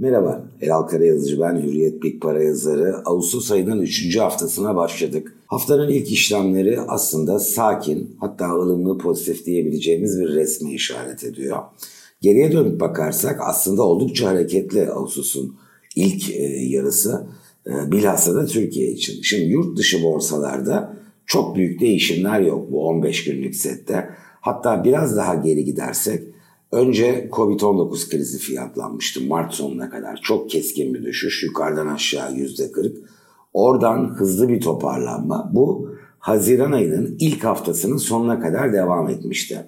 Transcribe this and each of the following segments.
Merhaba, Elal Karayazıcı ben, Hürriyet Big Para yazarı. Ağustos ayının 3. haftasına başladık. Haftanın ilk işlemleri aslında sakin, hatta ılımlı pozitif diyebileceğimiz bir resme işaret ediyor. Geriye dönüp bakarsak aslında oldukça hareketli Ağustos'un ilk e, yarısı. E, bilhassa da Türkiye için. Şimdi yurt dışı borsalarda çok büyük değişimler yok bu 15 günlük sette. Hatta biraz daha geri gidersek Önce Covid-19 krizi fiyatlanmıştı Mart sonuna kadar. Çok keskin bir düşüş. Yukarıdan aşağı yüzde 40. Oradan hızlı bir toparlanma. Bu Haziran ayının ilk haftasının sonuna kadar devam etmişti.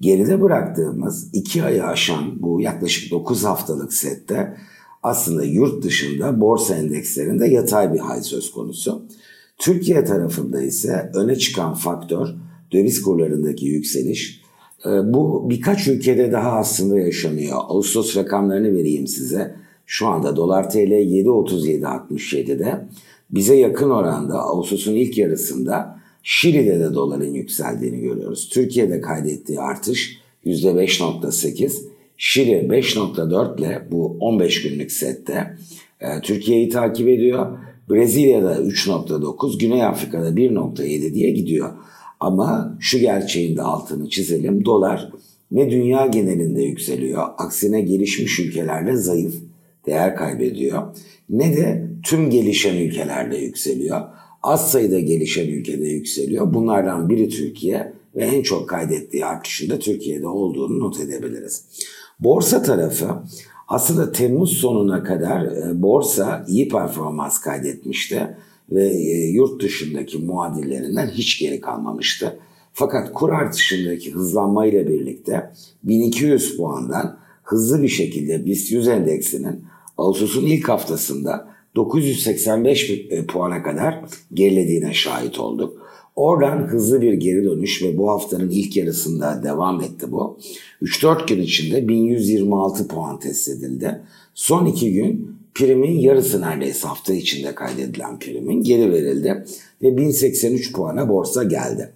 Geride bıraktığımız iki ayı aşan bu yaklaşık 9 haftalık sette aslında yurt dışında borsa endekslerinde yatay bir hal söz konusu. Türkiye tarafında ise öne çıkan faktör döviz kurlarındaki yükseliş bu birkaç ülkede daha aslında yaşanıyor. Ağustos rakamlarını vereyim size. Şu anda dolar TL 7.37.67'de. Bize yakın oranda Ağustos'un ilk yarısında Şili'de de doların yükseldiğini görüyoruz. Türkiye'de kaydettiği artış %5.8. Şili 5.4 ile bu 15 günlük sette e, Türkiye'yi takip ediyor. Brezilya'da 3.9, Güney Afrika'da 1.7 diye gidiyor. Ama şu gerçeğin de altını çizelim. Dolar ne dünya genelinde yükseliyor, aksine gelişmiş ülkelerde zayıf, değer kaybediyor. Ne de tüm gelişen ülkelerde yükseliyor. Az sayıda gelişen ülkede yükseliyor. Bunlardan biri Türkiye ve en çok kaydettiği artışın da Türkiye'de olduğunu not edebiliriz. Borsa tarafı aslında Temmuz sonuna kadar e, borsa iyi performans kaydetmişti ve e, yurt dışındaki muadillerinden hiç geri kalmamıştı. Fakat kur artışındaki hızlanma ile birlikte 1200 puandan hızlı bir şekilde BIST 100 endeksinin Ağustos'un ilk haftasında 985 e, puana kadar gerilediğine şahit olduk. Oradan hızlı bir geri dönüş ve bu haftanın ilk yarısında devam etti bu. 3-4 gün içinde 1126 puan test edildi. Son iki gün primin yarısı neredeyse hafta içinde kaydedilen primin geri verildi ve 1083 puana borsa geldi.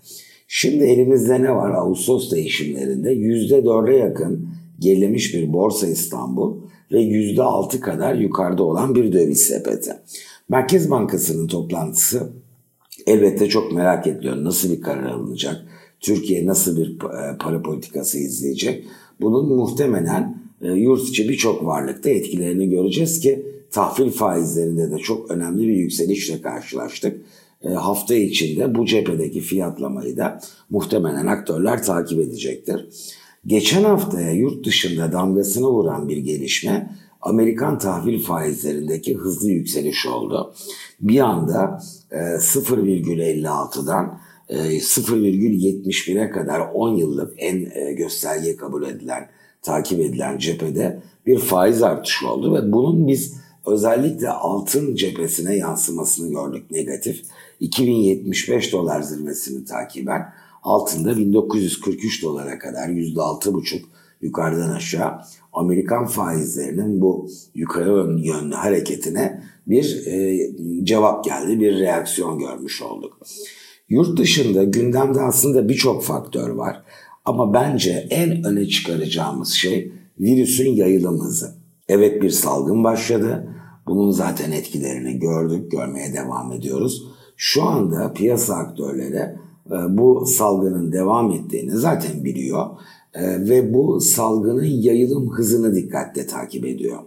Şimdi elimizde ne var Ağustos değişimlerinde %4'e yakın gerilemiş bir borsa İstanbul ve %6 kadar yukarıda olan bir döviz sepeti. Merkez Bankası'nın toplantısı elbette çok merak ediliyor. Nasıl bir karar alınacak? Türkiye nasıl bir e, para politikası izleyecek? Bunun muhtemelen yurt içi birçok varlıkta etkilerini göreceğiz ki tahvil faizlerinde de çok önemli bir yükselişle karşılaştık. E, hafta içinde bu cephedeki fiyatlamayı da muhtemelen aktörler takip edecektir. Geçen haftaya yurt dışında damgasını vuran bir gelişme Amerikan tahvil faizlerindeki hızlı yükseliş oldu. Bir anda e, 0,56'dan 0,71'e kadar 10 yıllık en e, gösterge kabul edilen, takip edilen cephede bir faiz artışı oldu ve bunun biz özellikle altın cephesine yansımasını gördük negatif. 2075 dolar zirvesini takiben altında 1943 dolara kadar %6,5 yukarıdan aşağı Amerikan faizlerinin bu yukarı yönlü hareketine bir e, cevap geldi, bir reaksiyon görmüş olduk. Yurt dışında gündemde aslında birçok faktör var ama bence en öne çıkaracağımız şey virüsün yayılım hızı. Evet bir salgın başladı. Bunun zaten etkilerini gördük, görmeye devam ediyoruz. Şu anda piyasa aktörleri e, bu salgının devam ettiğini zaten biliyor e, ve bu salgının yayılım hızını dikkatle takip ediyor.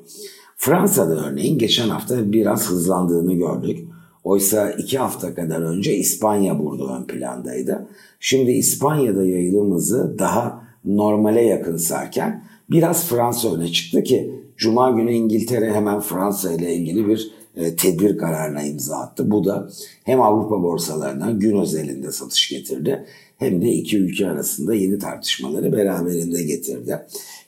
Fransa'da örneğin geçen hafta biraz hızlandığını gördük. Oysa iki hafta kadar önce İspanya burada ön plandaydı. Şimdi İspanya'da yayılım hızı daha normale yakınsarken biraz Fransa öne çıktı ki Cuma günü İngiltere hemen Fransa ile ilgili bir e, tedbir kararına imza attı. Bu da hem Avrupa borsalarına gün özelinde satış getirdi hem de iki ülke arasında yeni tartışmaları beraberinde getirdi.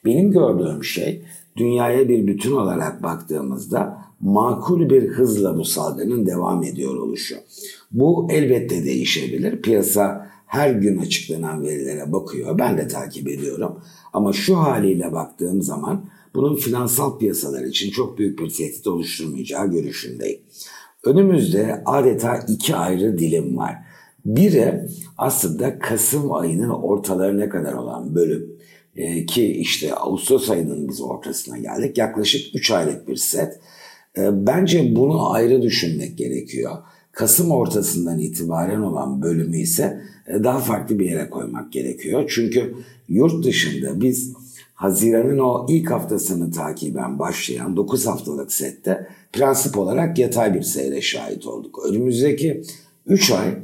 Benim gördüğüm şey dünyaya bir bütün olarak baktığımızda makul bir hızla bu salgının devam ediyor oluşu. Bu elbette değişebilir. Piyasa her gün açıklanan verilere bakıyor. Ben de takip ediyorum. Ama şu haliyle baktığım zaman bunun finansal piyasalar için çok büyük bir tehdit oluşturmayacağı görüşündeyim. Önümüzde adeta iki ayrı dilim var. Biri aslında Kasım ayının ortalarına kadar olan bölüm. E, ki işte Ağustos ayının biz ortasına geldik. Yaklaşık 3 aylık bir set. E, bence bunu ayrı düşünmek gerekiyor. Kasım ortasından itibaren olan bölümü ise e, daha farklı bir yere koymak gerekiyor. Çünkü yurt dışında biz Haziran'ın o ilk haftasını takiben başlayan 9 haftalık sette prensip olarak yatay bir seyre şahit olduk. Önümüzdeki 3 ay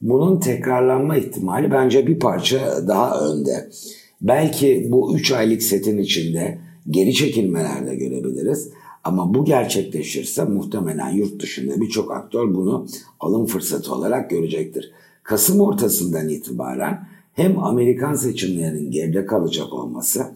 bunun tekrarlanma ihtimali bence bir parça daha önde. Belki bu 3 aylık setin içinde geri çekilmeler de görebiliriz. Ama bu gerçekleşirse muhtemelen yurt dışında birçok aktör bunu alım fırsatı olarak görecektir. Kasım ortasından itibaren hem Amerikan seçimlerinin geride kalacak olması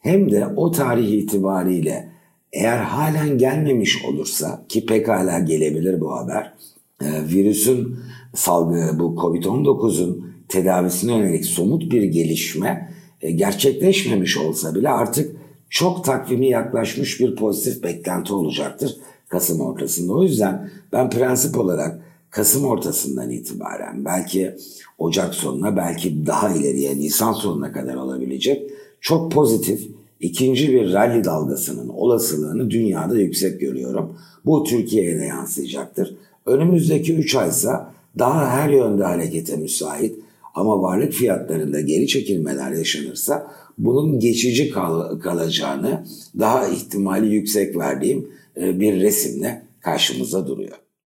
hem de o tarih itibariyle eğer halen gelmemiş olursa ki pekala gelebilir bu haber, e, virüsün salgı bu Covid-19'un tedavisine yönelik somut bir gelişme gerçekleşmemiş olsa bile artık çok takvimi yaklaşmış bir pozitif beklenti olacaktır Kasım ortasında. O yüzden ben prensip olarak Kasım ortasından itibaren belki Ocak sonuna belki daha ileriye Nisan sonuna kadar olabilecek çok pozitif ikinci bir rally dalgasının olasılığını dünyada yüksek görüyorum. Bu Türkiye'ye de yansıyacaktır. Önümüzdeki 3 aysa daha her yönde harekete müsait ama varlık fiyatlarında geri çekilmeler yaşanırsa bunun geçici kal kalacağını daha ihtimali yüksek verdiğim bir resimle karşımıza duruyor.